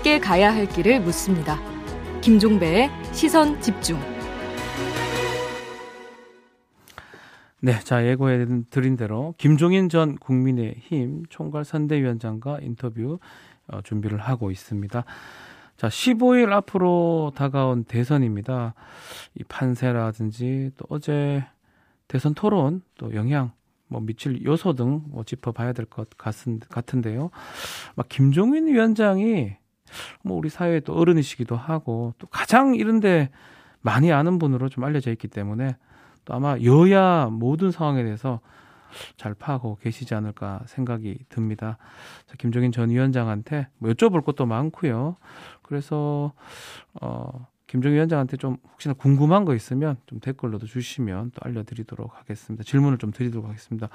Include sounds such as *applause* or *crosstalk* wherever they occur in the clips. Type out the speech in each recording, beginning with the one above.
함께 가야 할 길을 묻습니다. 김종배의 시선 집중. 네, 자 예고해 드린 대로 김종인 전 국민의힘 총괄 선대위원장과 인터뷰 어, 준비를 하고 있습니다. 자, 15일 앞으로 다가온 대선입니다. 이 판세라든지 또 어제 대선 토론 또 영향 뭐 미칠 요소 등 뭐 짚어봐야 될 것 같은데요. 막 김종인 위원장이 뭐 우리 사회의 또 어른이시기도 하고 또 가장 이런데 많이 아는 분으로 좀 알려져 있기 때문에 또 아마 여야 모든 상황에 대해서 잘 파악하고 계시지 않을까 생각이 듭니다. 자, 김종인 전 위원장한테 뭐 여쭤볼 것도 많고요. 그래서 어 김종인 위원장한테 좀 혹시나 궁금한 거 있으면 좀 댓글로도 주시면 또 알려드리도록 하겠습니다. 질문을 좀 드리도록 하겠습니다.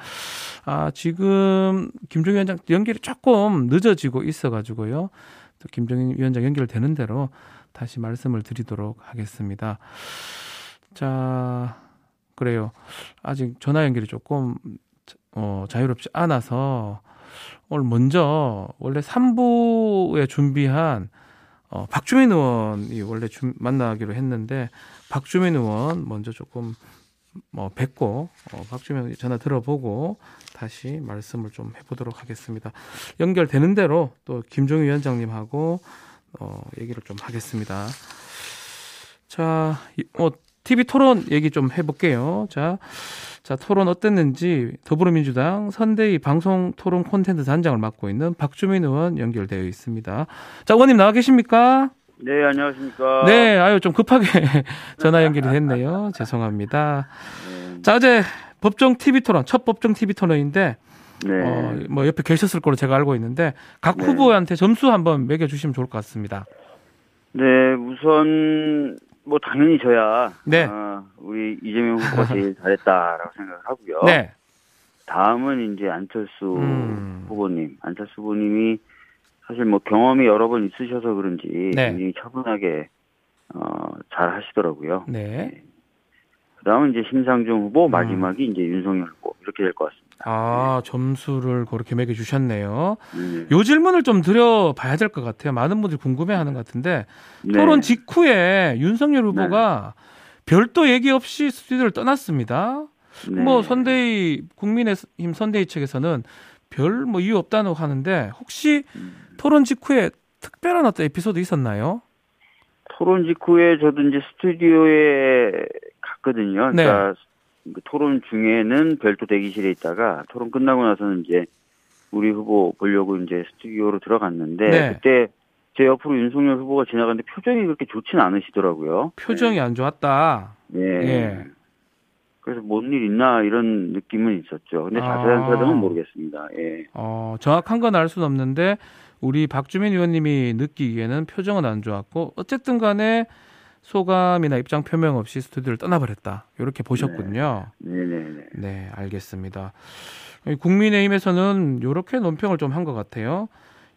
아 지금 김종인 위원장 연결이 조금 늦어지고 있어가지고요. 또 김종인 위원장 연결되는 대로 다시 말씀을 드리도록 하겠습니다. 자, 그래요. 아직 전화 연결이 조금 어, 자유롭지 않아서 오늘 먼저 원래 3부에 준비한 어, 박주민 의원이 원래 주, 만나기로 했는데 박주민 의원 먼저 조금 뭐 뵙고 어, 박주민 전화 들어보고 다시 말씀을 좀 해보도록 하겠습니다. 연결되는 대로 또 김종희 위원장님하고 어, 얘기를 좀 하겠습니다. 자, 어, TV 토론 얘기 좀 해볼게요. 자, 자, 토론 어땠는지 더불어민주당 선대위 방송 토론 콘텐츠 단장을 맡고 있는 박주민 의원 연결되어 있습니다. 자, 의원님 나와 계십니까? 네, 안녕하십니까. 네, 아유, 좀 급하게 *laughs* 전화 연결이 됐네요. 죄송합니다. 네. 자, 어제 법정 TV 토론, 첫 법정 TV 토론인데, 네. 어, 뭐 옆에 계셨을 거로 제가 알고 있는데, 각 네. 후보한테 점수 한번 매겨 주시면 좋을 것 같습니다. 네, 우선 뭐 당연히 저야 네. 어, 우리 이재명 후보가 *laughs* 제일 잘했다라고 생각을 하고요. 네. 다음은 이제 안철수 음. 후보님, 안철수 후보님이 사실 뭐 경험이 여러 번 있으셔서 그런지 네. 굉장히 차분하게 어, 잘 하시더라고요. 네. 네. 그다음은 이제 심상정 후보, 음. 마지막이 음. 이제 윤석열 후보 이렇게 될 것 같습니다. 아, 점수를 그렇게 매겨 주셨네요. 네. 요 질문을 좀 드려봐야 될 것 같아요. 많은 분들이 궁금해하는 것 같은데 네. 토론 직후에 윤석열 후보가 네. 별도 얘기 없이 스튜디오를 떠났습니다. 네. 뭐 선대위 국민의힘 선대위 측에서는 별 뭐 이유 없다고 하는데 혹시 음. 토론 직후에 특별한 어떤 에피소드 있었나요? 토론 직후에 저도 이제 스튜디오에 갔거든요. 네. 그러니까 그 토론 중에는 별도 대기실에 있다가 토론 끝나고 나서는 이제 우리 후보 보려고 이제 스튜디오로 들어갔는데 네. 그때 제 옆으로 윤석열 후보가 지나가는데 표정이 그렇게 좋지는 않으시더라고요. 표정이 네. 안 좋았다. 네. 예. 그래서 뭔 일 있나 이런 느낌은 있었죠. 근데 자세한 아. 사정은 모르겠습니다. 예. 어, 정확한 건 알 수는 없는데 우리 박주민 의원님이 느끼기에는 표정은 안 좋았고 어쨌든 간에 소감이나 입장 표명 없이 스튜디오를 떠나버렸다. 이렇게 보셨군요. 네, 네, 네. 네, 알겠습니다. 국민의힘에서는 이렇게 논평을 좀 한 것 같아요.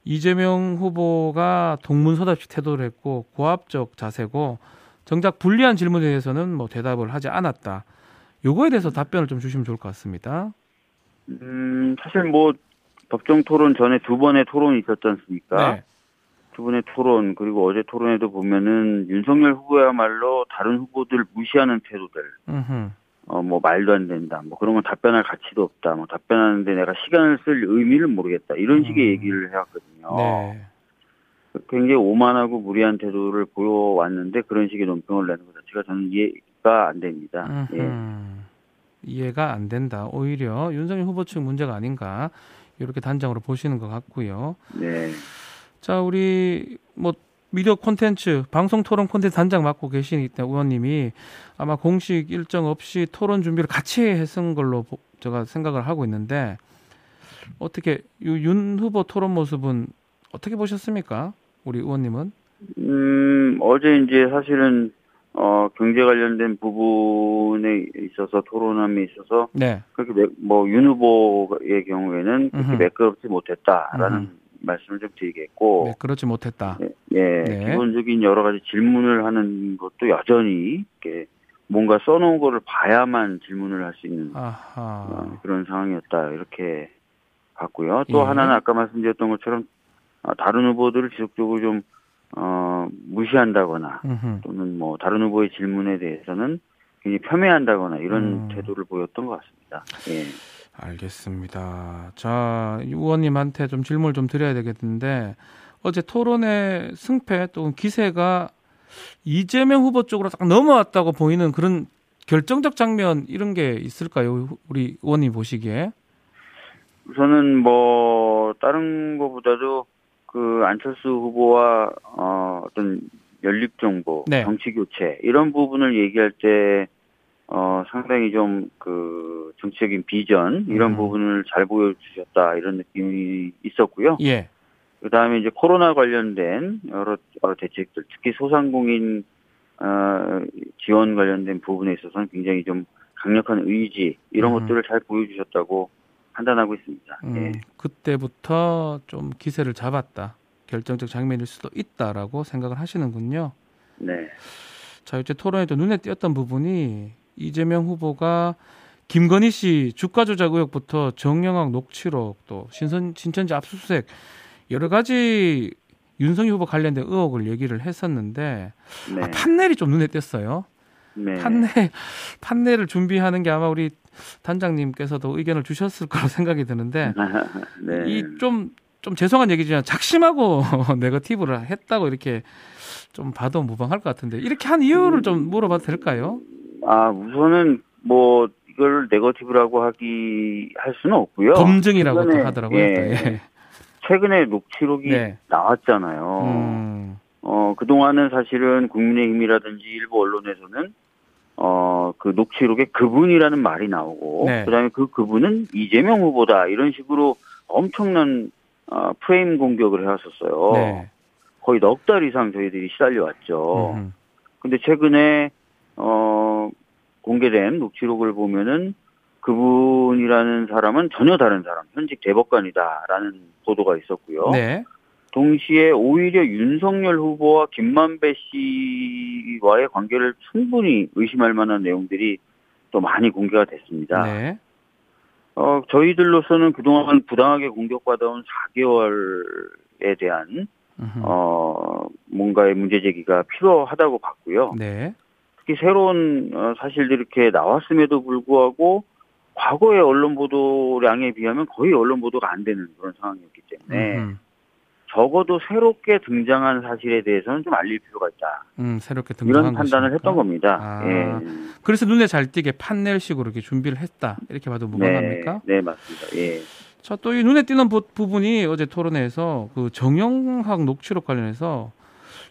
이재명 후보가 동문서답식 태도를 했고 고압적 자세고 정작 불리한 질문에 대해서는 뭐 대답을 하지 않았다. 요거에 대해서 답변을 좀 주시면 좋을 것 같습니다. 음, 사실 뭐 법정 토론 전에 두 번의 토론이 있었지 않습니까? 네. 두 분의 토론 그리고 어제 토론에도 보면은 윤석열 후보야말로 다른 후보들 무시하는 태도들 어뭐 말도 안 된다 뭐 그런 건 답변할 가치도 없다 뭐 답변하는데 내가 시간을 쓸 의미를 모르겠다 이런 식의 음. 얘기를 해왔거든요. 네. 굉장히 오만하고 무리한 태도를 보여왔는데 그런 식의 논평을 내는 것 자체가 저는 이해가 안 됩니다. 예. 이해가 안 된다. 오히려 윤석열 후보 측 문제가 아닌가 이렇게 단장으로 보시는 것 같고요. 네. 자, 우리 뭐 미디어 콘텐츠, 방송 토론 콘텐츠 단장 맡고 계시니까 의원님이 아마 공식 일정 없이 토론 준비를 같이 했은 걸로 제가 생각을 하고 있는데 어떻게 윤 후보 토론 모습은 어떻게 보셨습니까? 우리 의원님은? 음, 어제 이제 사실은 어, 경제 관련된 부분에 있어서 토론함에 있어서 네. 그렇게 뭐윤 후보의 경우에는 그렇게 매끄럽지 못했다라는 음흠. 말씀을 좀 드리겠고. 네, 그렇지 못했다. 예, 예 네. 기본적인 여러 가지 질문을 하는 것도 여전히 이렇게 뭔가 써놓은 거를 봐야만 질문을 할 수 있는 어, 그런 상황이었다 이렇게 봤고요. 또 예. 하나는 아까 말씀드렸던 것처럼 어, 다른 후보들을 지속적으로 좀 어, 무시한다거나 음흠. 또는 뭐 다른 후보의 질문에 대해서는 굉장히 폄훼한다거나 이런 음. 태도를 보였던 것 같습니다. 예. 알겠습니다. 자, 의원님한테 좀 질문을 좀 드려야 되겠는데 어제 토론의 승패 또 기세가 이재명 후보 쪽으로 딱 넘어왔다고 보이는 그런 결정적 장면 이런 게 있을까요? 우리 의원님 보시기에. 우선은 뭐 다른 것보다도 그 안철수 후보와 어, 어떤 연립 정보, 네. 정치 교체 이런 부분을 얘기할 때 어, 상당히 좀 그 정치적인 비전 이런 음. 부분을 잘 보여주셨다 이런 느낌이 있었고요. 예. 그 다음에 이제 코로나 관련된 여러, 여러 대책들, 특히 소상공인 어, 지원 관련된 부분에 있어서는 굉장히 좀 강력한 의지 이런 음. 것들을 잘 보여주셨다고 판단하고 있습니다. 음, 예. 그때부터 좀 기세를 잡았다. 결정적 장면일 수도 있다라고 생각을 하시는군요. 네. 자, 이제 토론에도 눈에 띄었던 부분이 이재명 후보가 김건희 씨 주가 조작 의혹부터 정영학 녹취록 또 신선 신천지 압수수색 여러 가지 윤석열 후보 관련된 의혹을 얘기를 했었는데 네. 아, 판넬이 좀 눈에 띄었어요. 네. 판넬 판넬을 준비하는 게 아마 우리 단장님께서도 의견을 주셨을 거로 생각이 드는데 *laughs* 네. 이좀좀 죄송한 얘기지만 작심하고 *laughs* 네거티브를 했다고 이렇게 좀 봐도 무방할 것 같은데 이렇게 한 이유를 좀 물어봐도 될까요? 아, 우선은 뭐 이걸 네거티브라고 하기 할 수는 없고요. 검증이라고 또 최근에, 하더라고요. 예. 또, 예. 최근에 녹취록이 네. 나왔잖아요. 음, 어, 그동안은 사실은 국민의힘이라든지 일부 언론에서는 어, 그 녹취록에 그분이라는 말이 나오고 네. 그 다음에 그 그분은 이재명 후보다 이런 식으로 엄청난 어, 프레임 공격을 해왔었어요. 네. 거의 넉 달 이상 저희들이 시달려 왔죠. 음, 근데 최근에 어 공개된 녹취록을 보면은 그분이라는 사람은 전혀 다른 사람, 현직 대법관이다라는 보도가 있었고요. 네. 동시에 오히려 윤석열 후보와 김만배 씨와의 관계를 충분히 의심할 만한 내용들이 또 많이 공개가 됐습니다. 네. 어, 저희들로서는 그동안 부당하게 공격받아온 4개월에 대한. 어, 뭔가의 문제 제기가 필요하다고 봤고요. 네. 특히 새로운 어, 사실들이 이렇게 나왔음에도 불구하고 과거의 언론 보도량에 비하면 거의 언론 보도가 안 되는 그런 상황이었기 때문에 음흠. 적어도 새롭게 등장한 사실에 대해서는 좀 알릴 필요가 있다. 음, 새롭게 등장한 이런 판단을 것이니까. 했던 겁니다. 아. 예. 그래서 눈에 잘 띄게 판넬식으로 이렇게 준비를 했다. 이렇게 봐도 무방합니까? 네, 네, 맞습니다. 예. 자, 또 이 눈에 띄는 부, 부분이 어제 토론회에서 그 정영학 녹취록 관련해서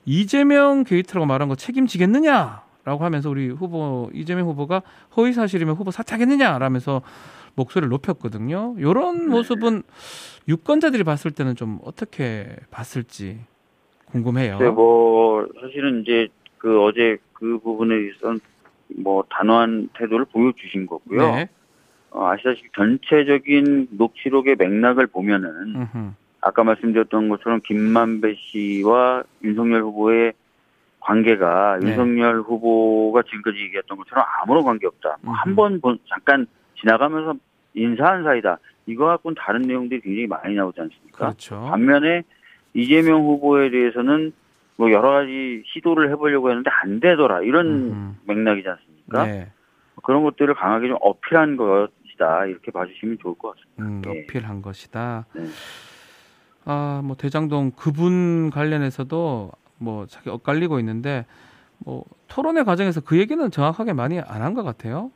이재명 게이트라고 말한 거 책임지겠느냐 라고 하면서 우리 후보 이재명 후보가 허위 사실이면 후보 사퇴하겠느냐라면서 목소리를 높였거든요. 이런 모습은 유권자들이 봤을 때는 좀 어떻게 봤을지 궁금해요. 근데 뭐 사실은 이제 그 어제 그 부분에 대해서는 뭐 단호한 태도를 보여주신 거고요. 네. 어, 아시다시피 전체적인 녹취록의 맥락을 보면은 음흠. 아까 말씀드렸던 것처럼 김만배 씨와 윤석열 후보의 관계가 네. 윤석열 후보가 지금까지 얘기했던 것처럼 아무런 관계 없다. 음흠. 한번 잠깐 지나가면서 인사한 사이다. 이거 갖고는 다른 내용들이 굉장히 많이 나오지 않습니까? 그렇죠. 반면에 이재명 후보에 대해서는 뭐 여러 가지 시도를 해보려고 했는데 안 되더라. 이런 음흠. 맥락이지 않습니까? 네. 그런 것들을 강하게 좀 어필한 것이다. 이렇게 봐주시면 좋을 것 같습니다. 음, 네. 어필한 것이다. 네. 아, 뭐 대장동 그분 관련해서도 뭐 자기 엇갈리고 있는데 뭐 토론회 과정에서 그 얘기는 정확하게 많이 안 한 것 같아요.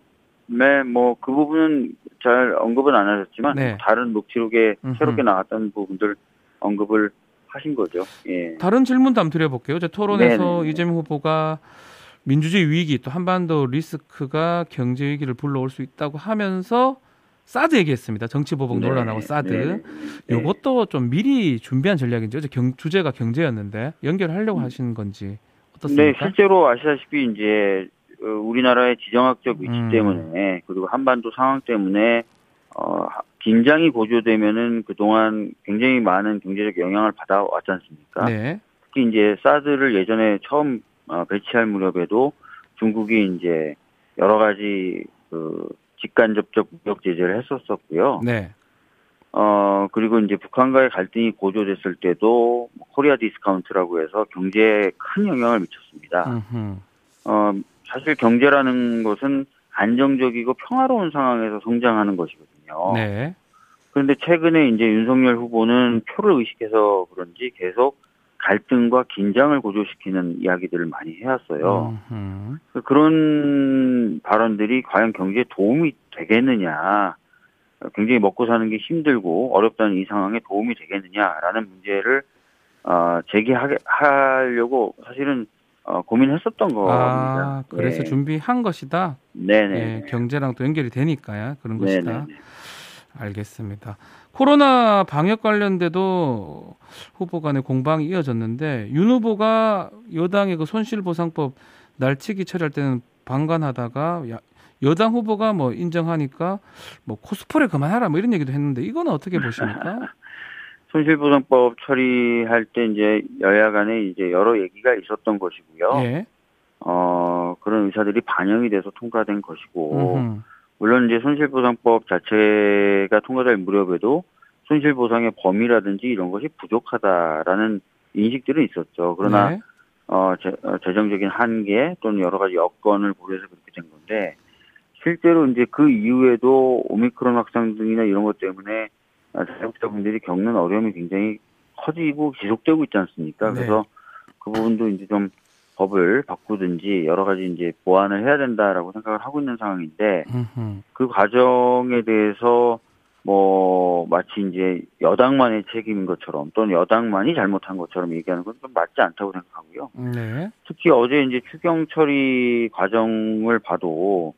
네, 뭐 그 부분은 잘 언급은 안 하셨지만 네. 다른 녹취록에 음흠. 새롭게 나왔던 부분들 언급을 하신 거죠. 예. 다른 질문도 한번 드려볼게요. 이제 토론에서 네네. 이재명 후보가 민주주의 위기 또 한반도 리스크가 경제 위기를 불러올 수 있다고 하면서 사드 얘기했습니다. 정치 보복 네, 논란하고 사드. 네, 네. 요것도 좀 미리 준비한 전략인지 어제 경, 주제가 경제였는데 연결하려고 하시는 건지 네, 어떻습니까? 실제로 아시다시피 이제 어, 우리나라의 지정학적 위치 음. 때문에 그리고 한반도 상황 때문에 어, 하- 긴장이 고조되면은 그동안 굉장히 많은 경제적 영향을 받아왔지 않습니까? 네. 특히 이제 사드를 예전에 처음 어, 배치할 무렵에도 중국이 이제 여러 가지 그 직간접적 무역 제재를 했었었고요. 네. 어 그리고 이제 북한과의 갈등이 고조됐을 때도 뭐 코리아 디스카운트라고 해서 경제에 큰 영향을 미쳤습니다. 음흠. 어, 사실 경제라는 것은 안정적이고 평화로운 상황에서 성장하는 것이거든요. 네. 그런데 최근에 이제 윤석열 후보는 표를 의식해서 그런지 계속 갈등과 긴장을 고조시키는 이야기들을 많이 해왔어요. 음흠. 그런 발언들이 과연 경제에 도움이 되겠느냐, 굉장히 먹고 사는 게 힘들고 어렵다는 이 상황에 도움이 되겠느냐라는 문제를 어, 제기하려고 사실은 어, 고민했었던 겁니다. 아, 그래서 예. 준비한 것이다. 네네. 예, 경제랑 또 연결이 되니까요. 그런 것이다. 알겠습니다. 코로나 방역 관련돼도 후보 간의 공방이 이어졌는데 윤 후보가 여당의 그 손실보상법 날치기 처리할 때는 방관하다가 야- 여당 후보가 뭐 인정하니까 뭐 코스프레 그만하라 뭐 이런 얘기도 했는데 이거는 어떻게 보십니까? *laughs* 손실보상법 처리할 때 이제 여야 간에 이제 여러 얘기가 있었던 것이고요. 예. 어, 그런 의사들이 반영이 돼서 통과된 것이고, 음흠. 물론 이제 손실보상법 자체가 통과될 무렵에도 손실보상의 범위라든지 이런 것이 부족하다라는 인식들은 있었죠. 그러나 네. 어, 재, 어, 재정적인 한계 또는 여러 가지 여건을 고려해서 그렇게 된 건데 실제로 이제 그 이후에도 오미크론 확산 등이나 이런 것 때문에 아, 자영업자분들이 겪는 어려움이 굉장히 커지고 지속되고 있지 않습니까? 네. 그래서 그 부분도 이제 좀 법을 바꾸든지 여러 가지 이제 보완을 해야 된다라고 생각을 하고 있는 상황인데. 그 과정에 대해서 뭐 마치 이제 여당만의 책임인 것처럼 또는 여당만이 잘못한 것처럼 얘기하는 건 좀 맞지 않다고 생각하고요. 네. 특히 어제 이제 추경 처리 과정을 봐도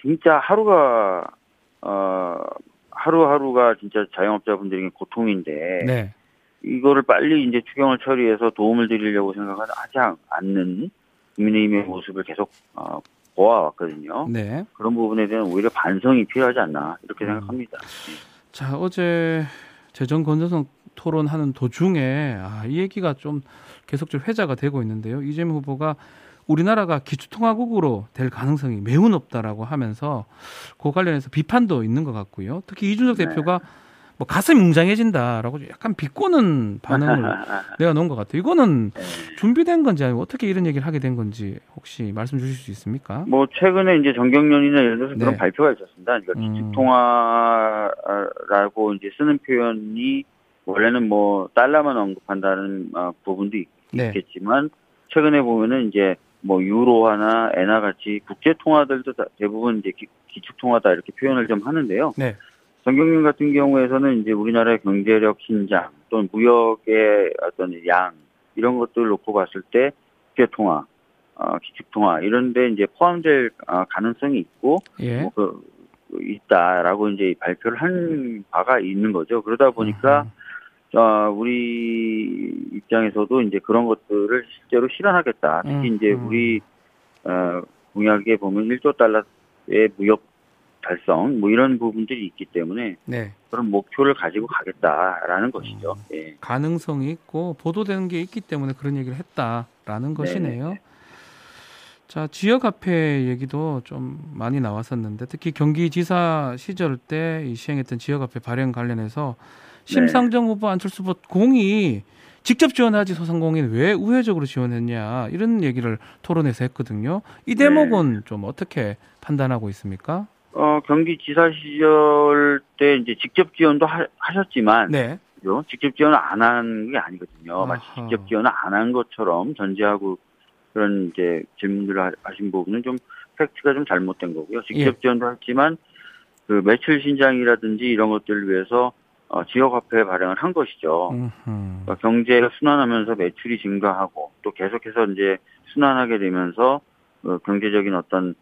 진짜 하루가 어 하루하루가 진짜 자영업자분들에게 고통인데 네. 이거를 빨리 이제 추경을 처리해서 도움을 드리려고 생각하지 않는 국민의힘의 모습을 계속 어, 보아왔거든요. 네. 그런 부분에 대한 오히려 반성이 필요하지 않나 이렇게 음. 생각합니다. 자, 어제 재정 건전성 토론하는 도중에 아, 이 얘기가 좀 계속적으로 회자가 되고 있는데요. 이재명 후보가 우리나라가 기초통화국으로 될 가능성이 매우 높다라고 하면서 그 관련해서 비판도 있는 것 같고요. 특히 이준석 네. 대표가 뭐 가슴이 웅장해진다라고 약간 비꼬는 반응을 *laughs* 내어놓은 것 같아요. 이거는 네. 준비된 건지 아니면 어떻게 이런 얘기를 하게 된 건지 혹시 말씀 주실 수 있습니까? 뭐 최근에 이제 정경련이나 예를 들어서 네. 그런 발표가 있었습니다. 그러니까 음. 기축통화라고 이제 쓰는 표현이 원래는 뭐 달러만 언급한다는 어, 부분도 있, 네. 겠지만 최근에 보면은 이제 뭐 유로화나 엔화 같이 국제 통화들도 다- 대부분 이제 기, 축 통화다 이렇게 표현을 좀 하는데요. 네. 정경련 같은 경우에서는 이제 우리나라의 경제력 신장 또는 무역의 어떤 양 이런 것들을 놓고 봤을 때 국제 통화, 어, 기축 통화 이런데 이제 포함될 어, 가능성이 있고 예. 뭐 그, 있다라고 이제 발표를 한 바가 있는 거죠. 그러다 보니까 어, 우리 입장에서도 이제 그런 것들을 실제로 실현하겠다. 특히 음, 이제 음. 우리 어, 공약에 보면 1조 달러의 무역 달성 뭐 이런 부분들이 있기 때문에 네. 그런 목표를 가지고 가겠다라는 것이죠. 예. 가능성이 있고 보도되는 게 있기 때문에 그런 얘기를 했다라는 것이네요. 자 지역 화폐 얘기도 좀 많이 나왔었는데 특히 경기지사 시절 때이 시행했던 지역 화폐 발행 관련해서 심상정 후보 안철수 후보 공이 직접 지원하지 소상공인 왜 우회적으로 지원했냐 이런 얘기를 토론에서 했거든요. 이 대목은 좀 어떻게 판단하고 있습니까? 어, 경기지사 시절 때 이제 직접 지원도 하, 하셨지만 네. 직접 지원을 안 한 게 아니거든요. 마치. 직접 지원을 안 한 것처럼 전제하고 그런 이제 질문들을 하- 하신 부분은 좀 팩트가 좀 잘못된 거고요. 직접 예. 지원도 했지만 그 매출 신장이라든지 이런 것들을 위해서 어, 지역화폐 발행을 한 것이죠. 그러니까 경제가 순환하면서 매출이 증가하고 또 계속해서 이제 순환하게 되면서 어, 경제적인 어떤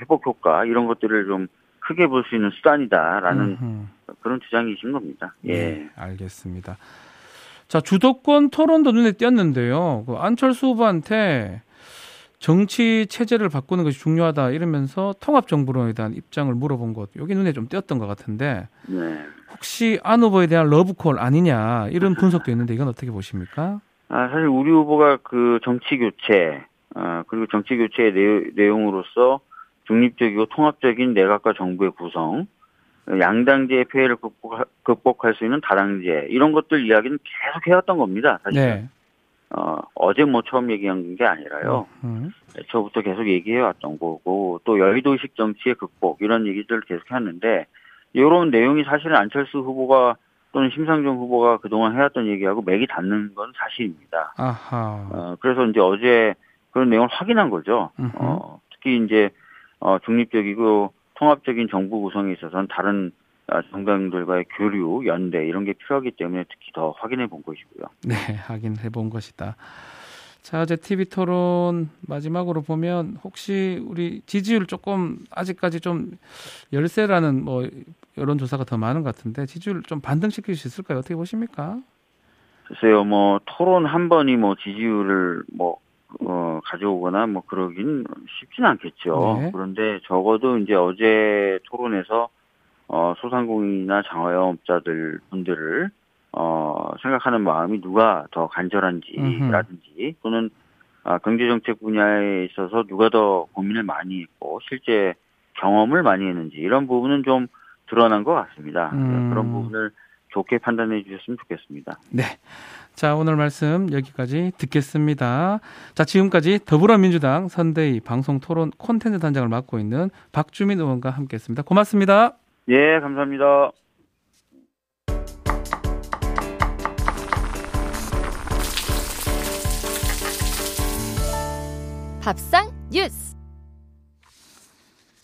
회복 효과 이런 것들을 좀 크게 볼 수 있는 수단이다라는 음흠. 그런 주장이신 겁니다. 예. 네, 알겠습니다. 자, 주도권 토론도 눈에 띄었는데요. 그 안철수 후보한테 정치 체제를 바꾸는 것이 중요하다 이러면서 통합 정부론에 대한 입장을 물어본 것 여기 눈에 좀 띄었던 것 같은데 네. 혹시 안 후보에 대한 러브콜 아니냐 이런 분석도 있는데 이건 어떻게 보십니까? 아, 사실 우리 후보가 그 정치 교체, 아, 그리고 정치 교체의 내, 내용으로서 중립적이고 통합적인 내각과 정부의 구성, 양당제의 폐해를 극복, 할수 있는 다당제 이런 것들 이야기는 계속 해왔던 겁니다. 사실. 네. 어, 어제 뭐 처음 얘기한 게 아니라요. 음. 저부터 계속 얘기해 왔던 거고 또 여의도식 정치의 극복 이런 얘기들을 계속 했는데 이런 내용이 사실은 안철수 후보가 또는 심상정 후보가 그동안 해왔던 얘기하고 맥이 닿는 건 사실입니다. 아하. 어, 그래서 이제 어제 그런 내용을 확인한 거죠. 어, 특히 이제 어, 중립적이고 통합적인 정부 구성에 있어서는 다른 어, 정당들과의 교류, 연대 이런 게 필요하기 때문에 특히 더 확인해 본 것이고요. 네, *laughs* 확인해 본 것이다. 자, 어제 TV 토론 마지막으로 보면 혹시 우리 지지율 조금 아직까지 좀 열세라는 뭐 여론 조사가 더 많은 것 같은데 지지율 좀 반등시킬 수 있을까요? 어떻게 보십니까? 글쎄요, 뭐 토론 한 번이 뭐 지지율을 뭐 어, 가져오거나 뭐 그러긴 쉽지는 않겠죠. 네. 그런데 적어도 이제 어제 토론에서 어, 소상공인이나 장화영업자들 분들을 어, 생각하는 마음이 누가 더 간절한지라든지 또는 아, 경제정책 분야에 있어서 누가 더 고민을 많이 했고 실제 경험을 많이 했는지 이런 부분은 좀 드러난 것 같습니다. 음. 그런 부분을 좋게 판단해 주셨으면 좋겠습니다. 네. 자, 오늘 말씀 여기까지 듣겠습니다. 자, 지금까지 더불어민주당 선대위 방송 토론 콘텐츠 단장을 맡고 있는 박주민 의원과 함께 했습니다. 고맙습니다. 예, 감사합니다. 밥상 뉴스.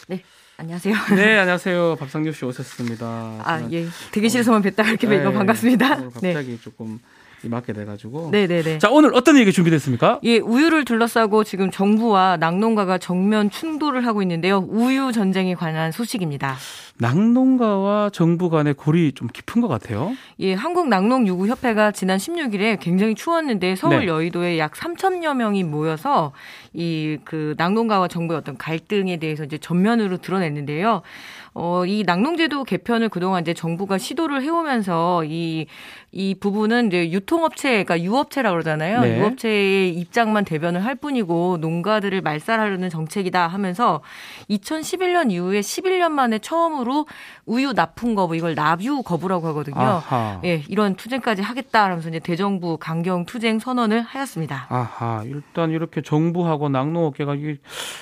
네. 안녕하세요. 네, 안녕하세요. 씨 오셨습니다. 아, 예. 대기실에서만 뵀다 이렇게 뵈니까 네, 반갑습니다. 갑자기 네. 조금 맡게 돼가지고. 네네네. 자 오늘 어떤 얘기 준비됐습니까? 예, 우유를 둘러싸고 지금 정부와 낙농가가 정면 충돌을 하고 있는데요. 우유 전쟁에 관한 소식입니다. 낙농가와 정부 간의 골이 좀 깊은 것 같아요. 예, 한국 낙농 유구 협회가 지난 16일에 굉장히 추웠는데 서울 네. 여의도에 약 3천여 명이 모여서 이 그 낙농가와 정부의 어떤 갈등에 대해서 이제 전면으로 드러냈는데요. 어, 이 낙농제도 개편을 그동안 이제 정부가 시도를 해오면서 이, 이 부분은 이제 유통업체, 그러니까 유업체라 그러잖아요. 네. 유업체의 입장만 대변을 할 뿐이고 농가들을 말살하려는 정책이다 하면서 2011년 이후에 11년 만에 처음으로 우유 납품 거부, 이걸 납유 거부라고 하거든요. 아하. 예, 이런 투쟁까지 하겠다 하면서 이제 대정부 강경 투쟁 선언을 하였습니다. 아하, 일단 이렇게 정부하고 낙농업계가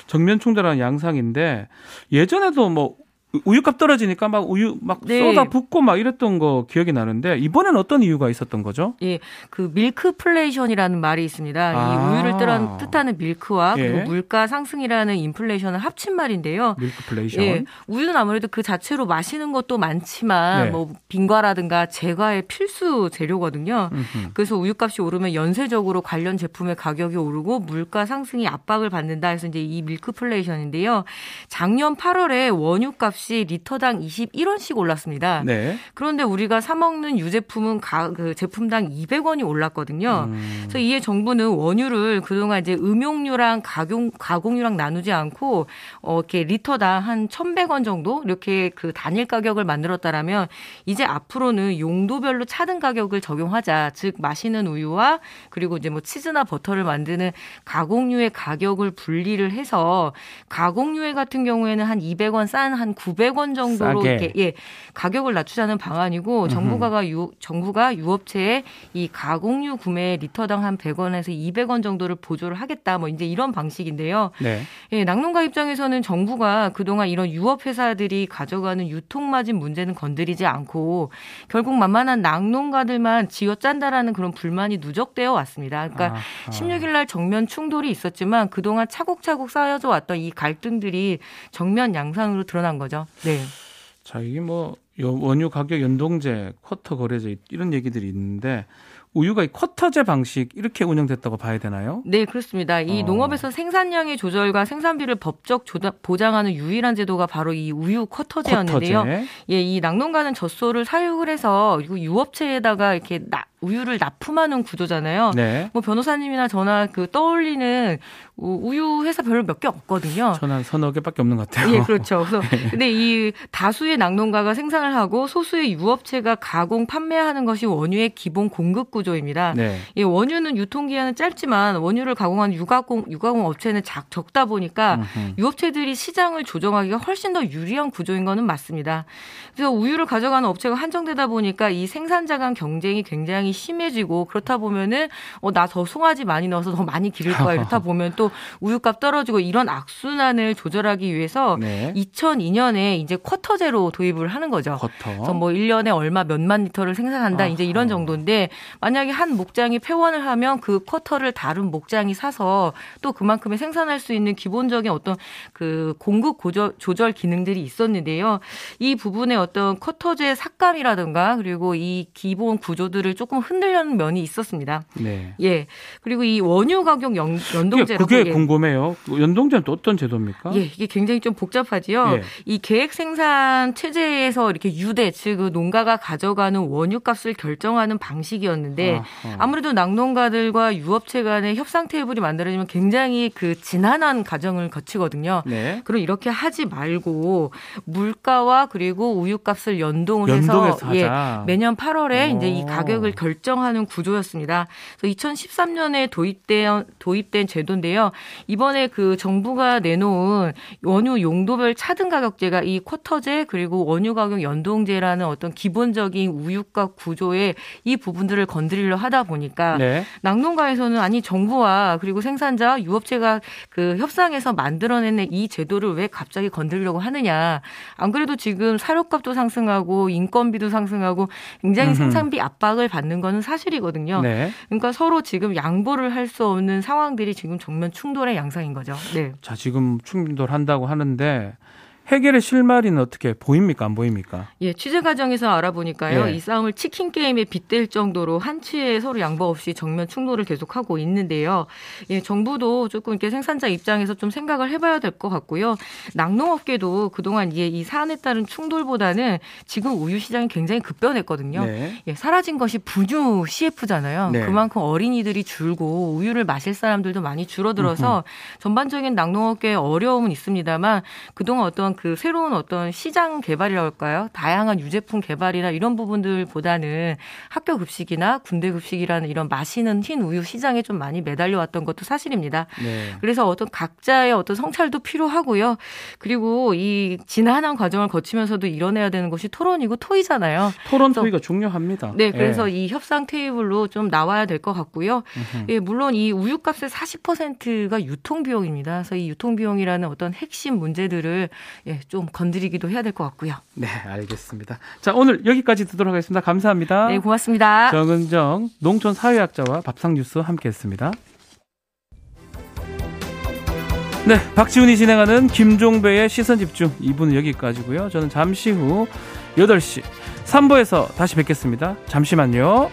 정면 충돌하는 양상인데 예전에도 뭐 우유값 떨어지니까 막 우유 막 네. 쏟아 붓고 막 이랬던 거 기억이 나는데 이번엔 어떤 이유가 있었던 거죠? 예, 그 밀크플레이션이라는 말이 있습니다. 아. 이 우유를 뜻하는, 뜻하는 밀크와 예. 그리고 물가 상승이라는 인플레이션을 합친 말인데요. 밀크플레이션. 예, 우유는 아무래도 그 자체로 마시는 것도 많지만 네. 뭐 빙과라든가 제과의 필수 재료거든요. 음흠. 그래서 우유값이 오르면 연쇄적으로 관련 제품의 가격이 오르고 물가 상승이 압박을 받는다 해서 이제 이 밀크플레이션인데요. 작년 8월에 원유값 값이 리터당 21원씩 올랐습니다. 네. 그런데 우리가 사 먹는 유제품은 가, 그 제품당 200원이 올랐거든요. 음. 그래서 이에 정부는 원유를 그동안 이제 음용유랑 가공 가공유랑 나누지 않고 어 이렇게 리터당 한 1,100원 정도 이렇게 그 단일 가격을 만들었다라면 이제 앞으로는 용도별로 차등 가격을 적용하자. 즉 마시는 우유와 그리고 이제 뭐 치즈나 버터를 만드는 가공유의 가격을 분리를 해서 가공유회 같은 경우에는 한 200원 싼 한 900원 정도로 싸게. 이렇게 예, 가격을 낮추자는 방안이고 정부가 유 정부가 유업체에 이 가공유 구매 리터당 한 100원에서 200원 정도를 보조를 하겠다. 뭐 이제 이런 방식인데요. 네. 예, 낙농가 입장에서는 정부가 그동안 이런 유업 회사들이 가져가는 유통 마진 문제는 건드리지 않고 결국 만만한 낙농가들만 쥐어짠다라는 그런 불만이 누적되어 왔습니다. 그러니까 아하. 16일 날 정면 충돌이 있었지만 그동안 차곡차곡 쌓여져 왔던 이 갈등들이 정면 양상으로 드러난 거죠. 네. 자, 이게 뭐 원유 가격 연동제, 쿼터 거래제 이런 얘기들이 있는데 우유가 이 쿼터제 방식 이렇게 운영됐다고 봐야 되나요? 네, 그렇습니다. 이 어. 농업에서 생산량의 조절과 생산비를 법적 보장하는 유일한 제도가 바로 이 우유 쿼터제였는데요. 쿼터제. 예, 이 낙농가는 젖소를 사육을 해서 유업체에다가 이렇게 나, 우유를 납품하는 구조잖아요. 네. 뭐 변호사님이나 저나 그 떠올리는 우유 회사 별로 몇 개 없거든요. 저는 서너 개밖에 없는 것 같아요. 예, 그렇죠. 그래서 *laughs* 네. 근데 이 다수의 낙농가가 생산을 하고 소수의 유업체가 가공 판매하는 것이 원유의 기본 공급 구조 구조입니다. 네. 이 원유는 유통 기한은 짧지만 원유를 가공하는 유가공 유가공 업체는 작, 적다 보니까 음흠. 유업체들이 시장을 조정하기가 훨씬 더 유리한 구조인 거는 맞습니다. 그래서 우유를 가져가는 업체가 한정되다 보니까 이 생산자 간 경쟁이 굉장히 심해지고 그렇다 보면은 어, 나 더 송아지 많이 넣어서 더 많이 기를 거야 이렇다 *laughs* 보면 또 우유값 떨어지고 이런 악순환을 조절하기 위해서 네. 2002년에 이제 쿼터제로 도입을 하는 거죠. 쿼터. 그래서 뭐 1년에 얼마 몇만 리터를 생산한다 아하. 이제 이런 정도인데 만약에 한 목장이 폐원을 하면 그 쿼터를 다른 목장이 사서 또 그만큼의 생산할 수 있는 기본적인 어떤 그 공급 고조, 조절 기능들이 있었는데요. 이 부분에 어떤 쿼터제 삭감이라든가 그리고 이 기본 구조들을 조금 흔들려는 면이 있었습니다. 네. 예. 그리고 이 원유 가격 연, 연동제라고 그게, 그게 궁금해요. 연동제는 또 어떤 제도입니까? 예, 이게 굉장히 좀 복잡하지요. 예. 이 계획 생산 체제에서 이렇게 유대 즉 그 농가가 가져가는 원유 값을 결정하는 방식이었는데 아하. 아무래도 낙농가들과 유업체 간의 협상 테이블이 만들어지면 굉장히 그 지난한 과정을 거치거든요. 네. 그럼 이렇게 하지 말고 물가와 그리고 우유 값을 연동을 해서 예, 매년 8월에 오. 이제 이 가격을 결 정하는 구조였습니다. 그래서 2013년에 도입된 도입된 제도인데요. 이번에 그 정부가 내놓은 원유 용도별 차등 가격제가 이 쿼터제 그리고 원유 가격 연동제라는 어떤 기본적인 우유값 구조의 이 부분들을 건드리려 하다 보니까 네. 낙농가에서는 아니 정부와 그리고 생산자 유업체가 그 협상해서 만들어내는 이 제도를 왜 갑자기 건드리려고 하느냐. 안 그래도 지금 사료값도 상승하고 인건비도 상승하고 굉장히. 생산비 압박을 받는 거는 사실이거든요. 네. 그러니까 서로 지금 양보를 할 수 없는 상황들이 지금 정면 충돌의 양상인 거죠. 네. 자, 지금 충돌한다고 하는데 해결의 실마리는 어떻게 보입니까? 안 보입니까? 예, 취재 과정에서 알아보니까요. 예. 이 싸움을 치킨 게임에 빗댈 정도로 한치의 서로 양보 없이 정면 충돌을 계속하고 있는데요. 예, 정부도 조금 이렇게 생산자 입장에서 좀 생각을 해봐야 될 것 같고요. 낙농업계도 그동안 예, 이 사안에 따른 충돌보다는 지금 우유 시장이 굉장히 급변했거든요. 네. 예, 사라진 것이 분유 CF잖아요. 네. 그만큼 어린이들이 줄고 우유를 마실 사람들도 많이 줄어들어서. 전반적인 낙농업계의 어려움은 있습니다만 그동안 어떤 그 새로운 어떤 시장 개발이라고 할까요? 다양한 유제품 개발이나 이런 부분들보다는 학교 급식이나 군대 급식이라는 이런 마시는 흰 우유 시장에 좀 많이 매달려 왔던 것도 사실입니다. 네. 그래서 어떤 각자의 어떤 성찰도 필요하고요. 그리고 이 지난한 과정을 거치면서도 이뤄내야 되는 것이 토론이고 토의잖아요. 토론 토의가 중요합니다. 네, 그래서 예. 이 협상 테이블로 좀 나와야 될 것 같고요. 예, 물론 이 우유값의 40%가 유통 비용입니다. 그래서 이 유통 비용이라는 어떤 핵심 문제들을 예, 좀 건드리기도 해야 될 것 같고요. 네, 알겠습니다. 자, 오늘 여기까지 듣도록 하겠습니다. 감사합니다. 네, 고맙습니다. 정은정 농촌 사회학자와 밥상 뉴스 함께했습니다. 네, 박지훈이 진행하는 김종배의 시선 집중 2부는 여기까지고요. 저는 잠시 후 8시 3부에서 다시 뵙겠습니다. 잠시만요.